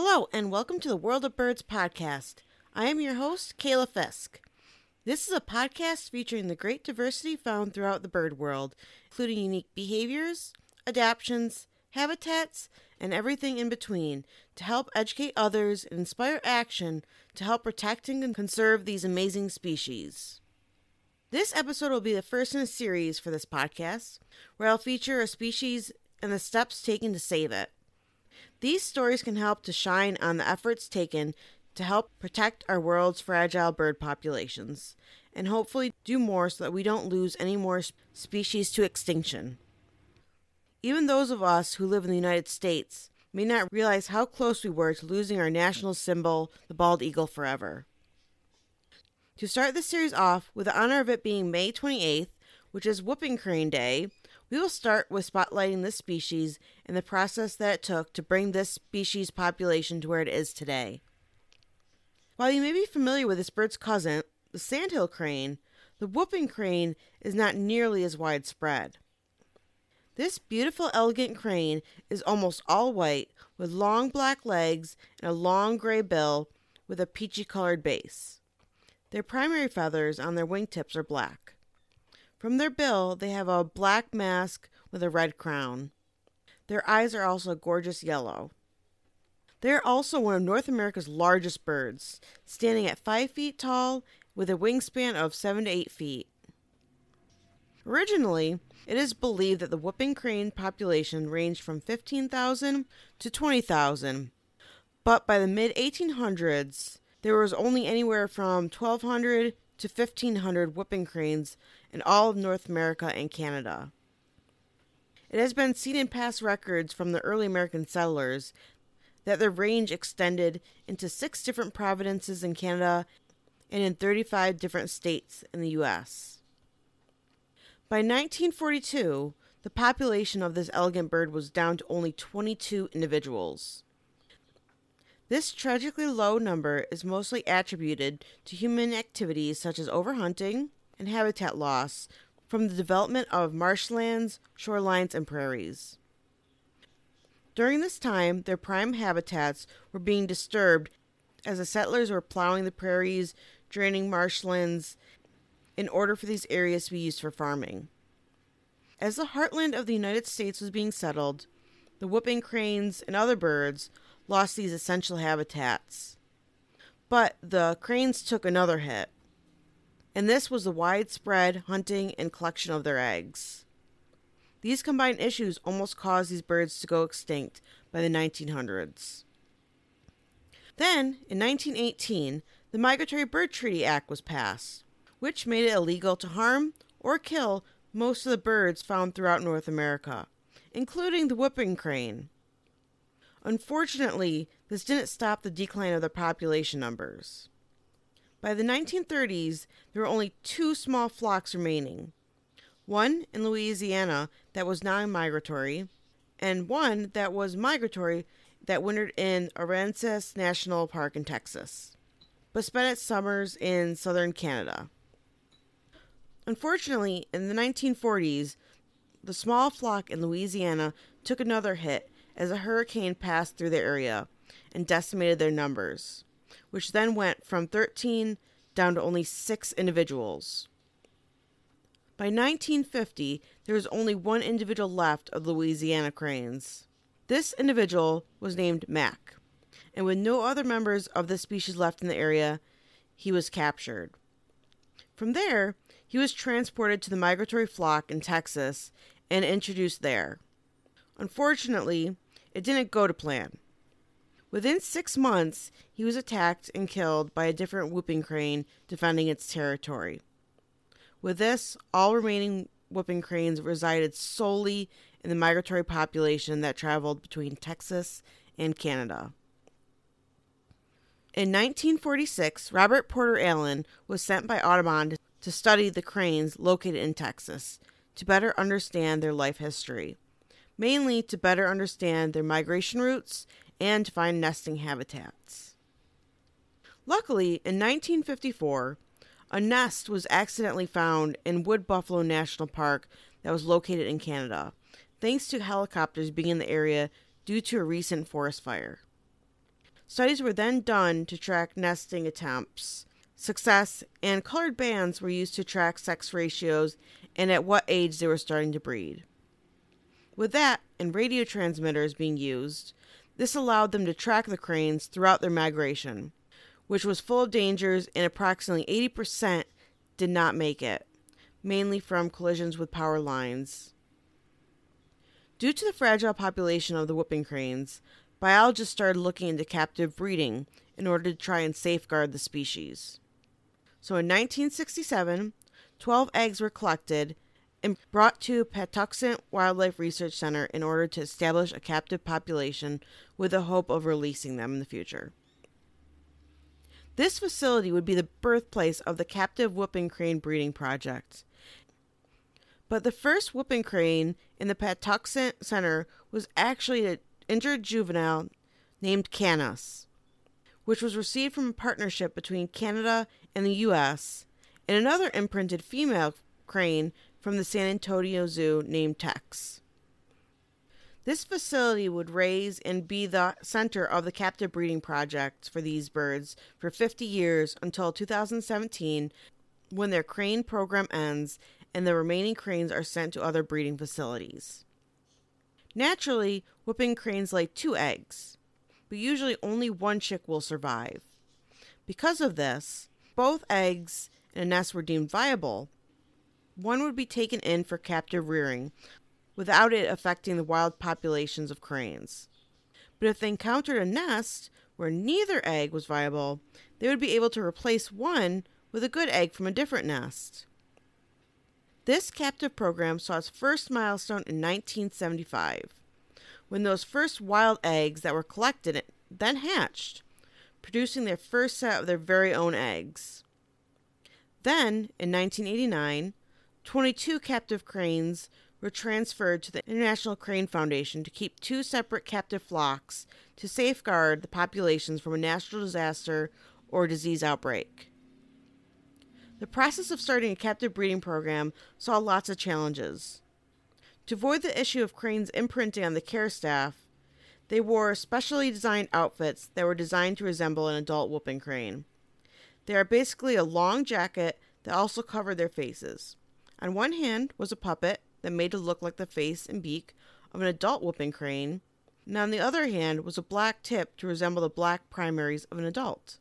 Hello, and welcome to the World of Birds podcast. I am your host, Kayla Fisk. This is a podcast featuring the great diversity found throughout the bird world, including unique behaviors, adaptations, habitats, and everything in between, to help educate others and inspire action to help protect and conserve these amazing species. This episode will be the first in a series for this podcast, where I'll feature a species and the steps taken to save it. These stories can help to shine on the efforts taken to help protect our world's fragile bird populations, and hopefully do more so that we don't lose any more species to extinction. Even those of us who live in the United States may not realize how close we were to losing our national symbol, the bald eagle, forever. To start this series off, with the honor of it being May 28th, which is Whooping Crane Day, we will start with spotlighting this species and the process that it took to bring this species population to where it is today. While you may be familiar with this bird's cousin, the sandhill crane, the whooping crane is not nearly as widespread. This beautiful, elegant crane is almost all white with long black legs and a long gray bill with a peachy colored base. Their primary feathers on their wingtips are black. From their bill, they have a black mask with a red crown. Their eyes are also gorgeous yellow. They are also one of North America's largest birds, standing at 5 feet tall with a wingspan of 7 to 8 feet. Originally, it is believed that the whooping crane population ranged from 15,000 to 20,000, but by the mid 1800s, there was only anywhere from 1,200 to 1,500 whooping cranes in all of North America and Canada. It has been seen in past records from the early American settlers that their range extended into six different provinces in Canada and in 35 different states in the U.S. By 1942, the population of this elegant bird was down to only 22 individuals. This tragically low number is mostly attributed to human activities such as overhunting, and habitat loss from the development of marshlands, shorelines, and prairies. During this time, their prime habitats were being disturbed as the settlers were plowing the prairies, draining marshlands, in order for these areas to be used for farming. As the heartland of the United States was being settled, the whooping cranes and other birds lost these essential habitats. But the cranes took another hit and this was the widespread hunting and collection of their eggs. These combined issues almost caused these birds to go extinct by the 1900s. Then, in 1918, the Migratory Bird Treaty Act was passed, which made it illegal to harm or kill most of the birds found throughout North America, including the whooping crane. Unfortunately, this didn't stop the decline of the population numbers. By the 1930s, there were only two small flocks remaining one in Louisiana that was non migratory, and one that was migratory that wintered in Aransas National Park in Texas, but spent its summers in southern Canada. Unfortunately, in the 1940s, the small flock in Louisiana took another hit as a hurricane passed through the area and decimated their numbers which then went from 13 down to only six individuals. By 1950, there was only one individual left of Louisiana cranes. This individual was named Mac, and with no other members of the species left in the area, he was captured. From there, he was transported to the migratory flock in Texas and introduced there. Unfortunately, it didn't go to plan. Within six months, he was attacked and killed by a different whooping crane defending its territory. With this, all remaining whooping cranes resided solely in the migratory population that traveled between Texas and Canada. In 1946, Robert Porter Allen was sent by Audubon to study the cranes located in Texas to better understand their life history, mainly to better understand their migration routes and to find nesting habitats. Luckily, in 1954, a nest was accidentally found in Wood Buffalo National Park that was located in Canada, thanks to helicopters being in the area due to a recent forest fire. Studies were then done to track nesting attempts, success, and colored bands were used to track sex ratios and at what age they were starting to breed. With that and radio transmitters being used, this allowed them to track the cranes throughout their migration, which was full of dangers, and approximately 80% did not make it, mainly from collisions with power lines. Due to the fragile population of the whooping cranes, biologists started looking into captive breeding in order to try and safeguard the species. So in 1967, 12 eggs were collected and brought to Patuxent Wildlife Research Center in order to establish a captive population with the hope of releasing them in the future. This facility would be the birthplace of the captive whooping crane breeding project. But the first whooping crane in the Patuxent Center was actually an injured juvenile named Canus, which was received from a partnership between Canada and the U.S., and another imprinted female crane from the San Antonio Zoo named Tex. This facility would raise and be the center of the captive breeding project for these birds for 50 years until 2017 when their crane program ends and the remaining cranes are sent to other breeding facilities. Naturally, whooping cranes lay two eggs, but usually only one chick will survive. Because of this, both eggs in a nest were deemed viable, one would be taken in for captive rearing without it affecting the wild populations of cranes. But if they encountered a nest where neither egg was viable, they would be able to replace one with a good egg from a different nest. This captive program saw its first milestone in 1975, when those first wild eggs that were collected then hatched, producing their first set of their very own eggs. Then, in 1989, 22 captive cranes were transferred to the International Crane Foundation to keep two separate captive flocks to safeguard the populations from a natural disaster or disease outbreak. The process of starting a captive breeding program saw lots of challenges. To avoid the issue of cranes imprinting on the care staff, they wore specially designed outfits that were designed to resemble an adult whooping crane. They are basically a long jacket that also covered their faces. On one hand was a puppet that made it look like the face and beak of an adult whooping crane, and on the other hand was a black tip to resemble the black primaries of an adult.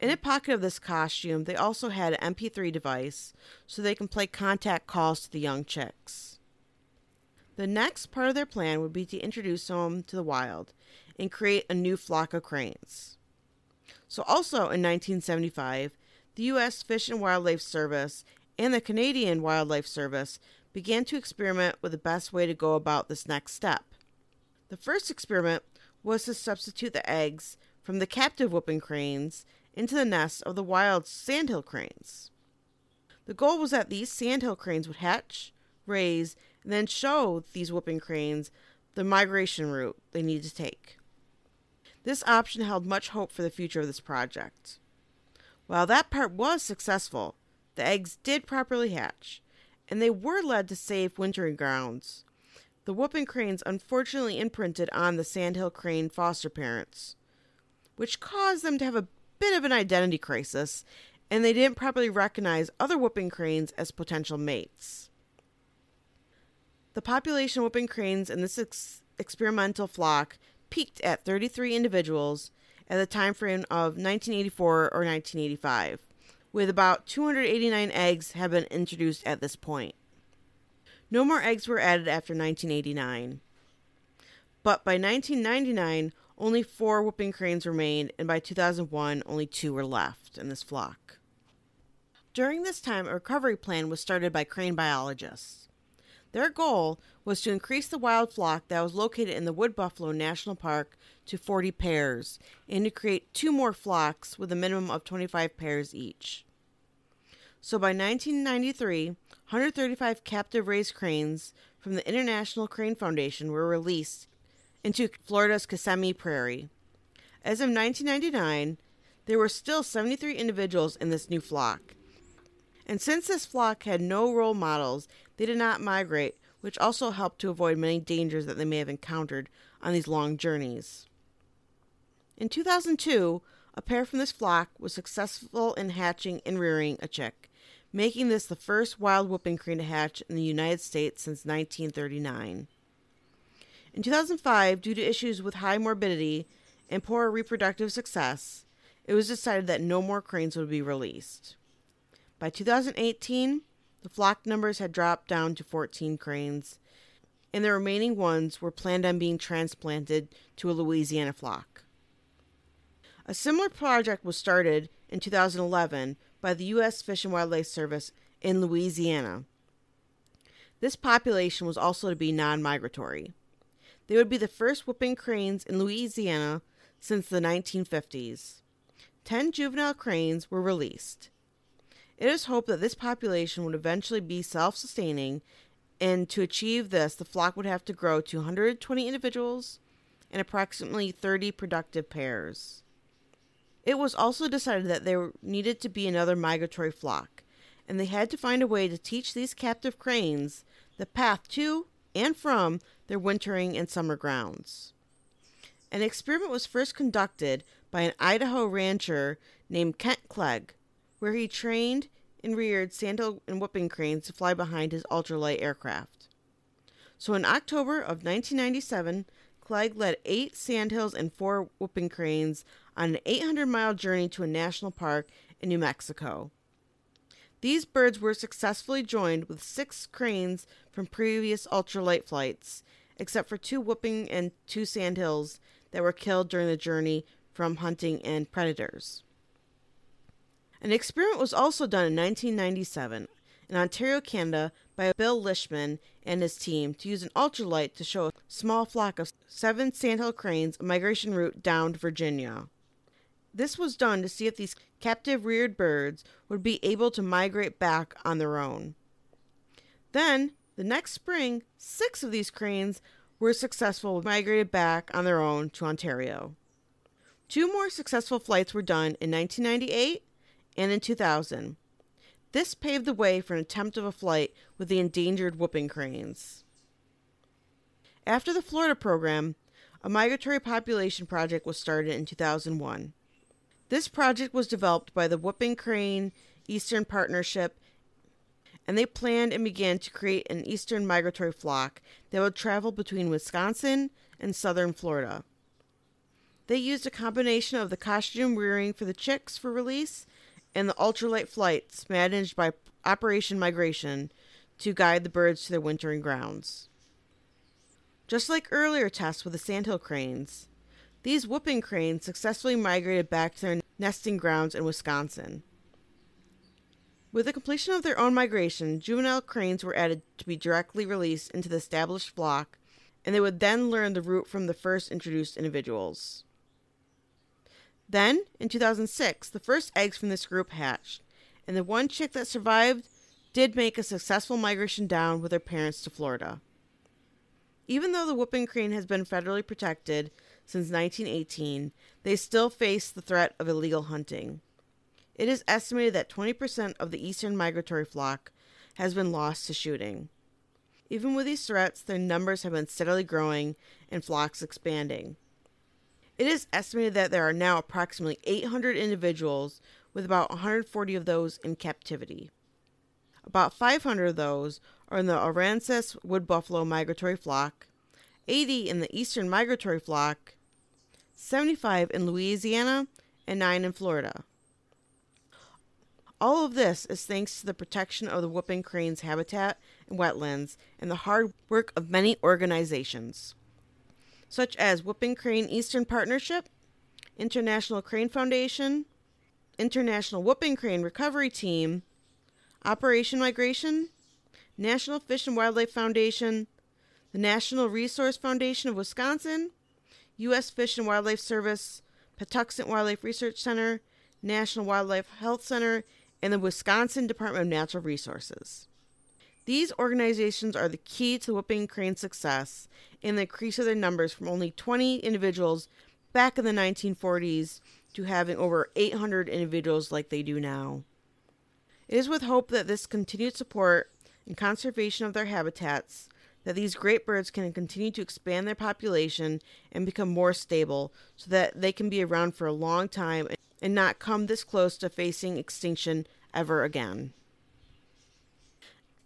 In a pocket of this costume, they also had an MP3 device so they can play contact calls to the young chicks. The next part of their plan would be to introduce them to the wild and create a new flock of cranes. So, also in 1975, the U.S. Fish and Wildlife Service and the Canadian Wildlife Service began to experiment with the best way to go about this next step. The first experiment was to substitute the eggs from the captive whooping cranes into the nests of the wild sandhill cranes. The goal was that these sandhill cranes would hatch, raise, and then show these whooping cranes the migration route they needed to take. This option held much hope for the future of this project. While that part was successful, the eggs did properly hatch, and they were led to safe wintering grounds. The whooping cranes unfortunately imprinted on the sandhill crane foster parents, which caused them to have a bit of an identity crisis, and they didn't properly recognize other whooping cranes as potential mates. The population of whooping cranes in this ex- experimental flock peaked at 33 individuals at the time frame of 1984 or 1985 with about 289 eggs have been introduced at this point. No more eggs were added after 1989. But by 1999, only four whooping cranes remained, and by 2001, only two were left in this flock. During this time, a recovery plan was started by crane biologists. Their goal was to increase the wild flock that was located in the Wood Buffalo National Park to 40 pairs and to create two more flocks with a minimum of 25 pairs each. So by 1993, 135 captive raised cranes from the International Crane Foundation were released into Florida's Kissimmee Prairie. As of 1999, there were still 73 individuals in this new flock. And since this flock had no role models, they did not migrate, which also helped to avoid many dangers that they may have encountered on these long journeys. In 2002, a pair from this flock was successful in hatching and rearing a chick, making this the first wild whooping crane to hatch in the United States since 1939. In 2005, due to issues with high morbidity and poor reproductive success, it was decided that no more cranes would be released. By 2018, the flock numbers had dropped down to 14 cranes, and the remaining ones were planned on being transplanted to a Louisiana flock. A similar project was started in 2011 by the U.S. Fish and Wildlife Service in Louisiana. This population was also to be non migratory. They would be the first whooping cranes in Louisiana since the 1950s. Ten juvenile cranes were released. It is hoped that this population would eventually be self sustaining, and to achieve this, the flock would have to grow to 120 individuals and approximately 30 productive pairs. It was also decided that there needed to be another migratory flock, and they had to find a way to teach these captive cranes the path to and from their wintering and summer grounds. An experiment was first conducted by an Idaho rancher named Kent Clegg, where he trained and reared sandhill and whooping cranes to fly behind his ultralight aircraft. So in October of 1997, Clegg led eight sandhills and four whooping cranes on an 800 mile journey to a national park in New Mexico. These birds were successfully joined with six cranes from previous ultralight flights, except for two whooping and two sandhills that were killed during the journey from hunting and predators. An experiment was also done in 1997 in Ontario, Canada, by Bill Lishman and his team to use an ultralight to show a small flock of seven sandhill cranes a migration route down to Virginia. This was done to see if these captive reared birds would be able to migrate back on their own. Then, the next spring, six of these cranes were successful and migrated back on their own to Ontario. Two more successful flights were done in 1998 and in 2000. This paved the way for an attempt of a flight with the endangered whooping cranes. After the Florida program, a migratory population project was started in 2001. This project was developed by the Whooping Crane Eastern Partnership, and they planned and began to create an eastern migratory flock that would travel between Wisconsin and southern Florida. They used a combination of the costume rearing for the chicks for release and the ultralight flights managed by Operation Migration to guide the birds to their wintering grounds. Just like earlier tests with the sandhill cranes, these whooping cranes successfully migrated back to their nesting grounds in Wisconsin. With the completion of their own migration, juvenile cranes were added to be directly released into the established flock, and they would then learn the route from the first introduced individuals. Then, in 2006, the first eggs from this group hatched, and the one chick that survived did make a successful migration down with her parents to Florida. Even though the whooping crane has been federally protected since 1918, they still face the threat of illegal hunting. It is estimated that 20% of the eastern migratory flock has been lost to shooting. Even with these threats, their numbers have been steadily growing and flocks expanding. It is estimated that there are now approximately 800 individuals, with about 140 of those in captivity. About 500 of those are in the Aransas wood buffalo migratory flock, 80 in the eastern migratory flock, 75 in Louisiana, and 9 in Florida. All of this is thanks to the protection of the whooping crane's habitat and wetlands and the hard work of many organizations, such as Whooping Crane Eastern Partnership, International Crane Foundation, International Whooping Crane Recovery Team, Operation Migration, National Fish and Wildlife Foundation, the National Resource Foundation of Wisconsin, U.S. Fish and Wildlife Service, Patuxent Wildlife Research Center, National Wildlife Health Center, and the Wisconsin Department of Natural Resources. These organizations are the key to the whooping crane's success and the increase of their numbers from only 20 individuals back in the 1940s to having over 800 individuals like they do now. It is with hope that this continued support and conservation of their habitats that these great birds can continue to expand their population and become more stable so that they can be around for a long time and not come this close to facing extinction ever again.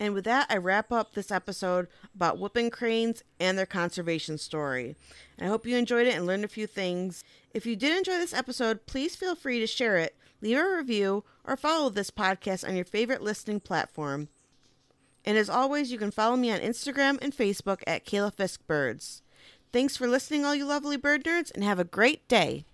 And with that, I wrap up this episode about whooping cranes and their conservation story. And I hope you enjoyed it and learned a few things. If you did enjoy this episode, please feel free to share it, leave a review, or follow this podcast on your favorite listening platform. And as always, you can follow me on Instagram and Facebook at Kayla Fisk Birds. Thanks for listening, all you lovely bird nerds, and have a great day.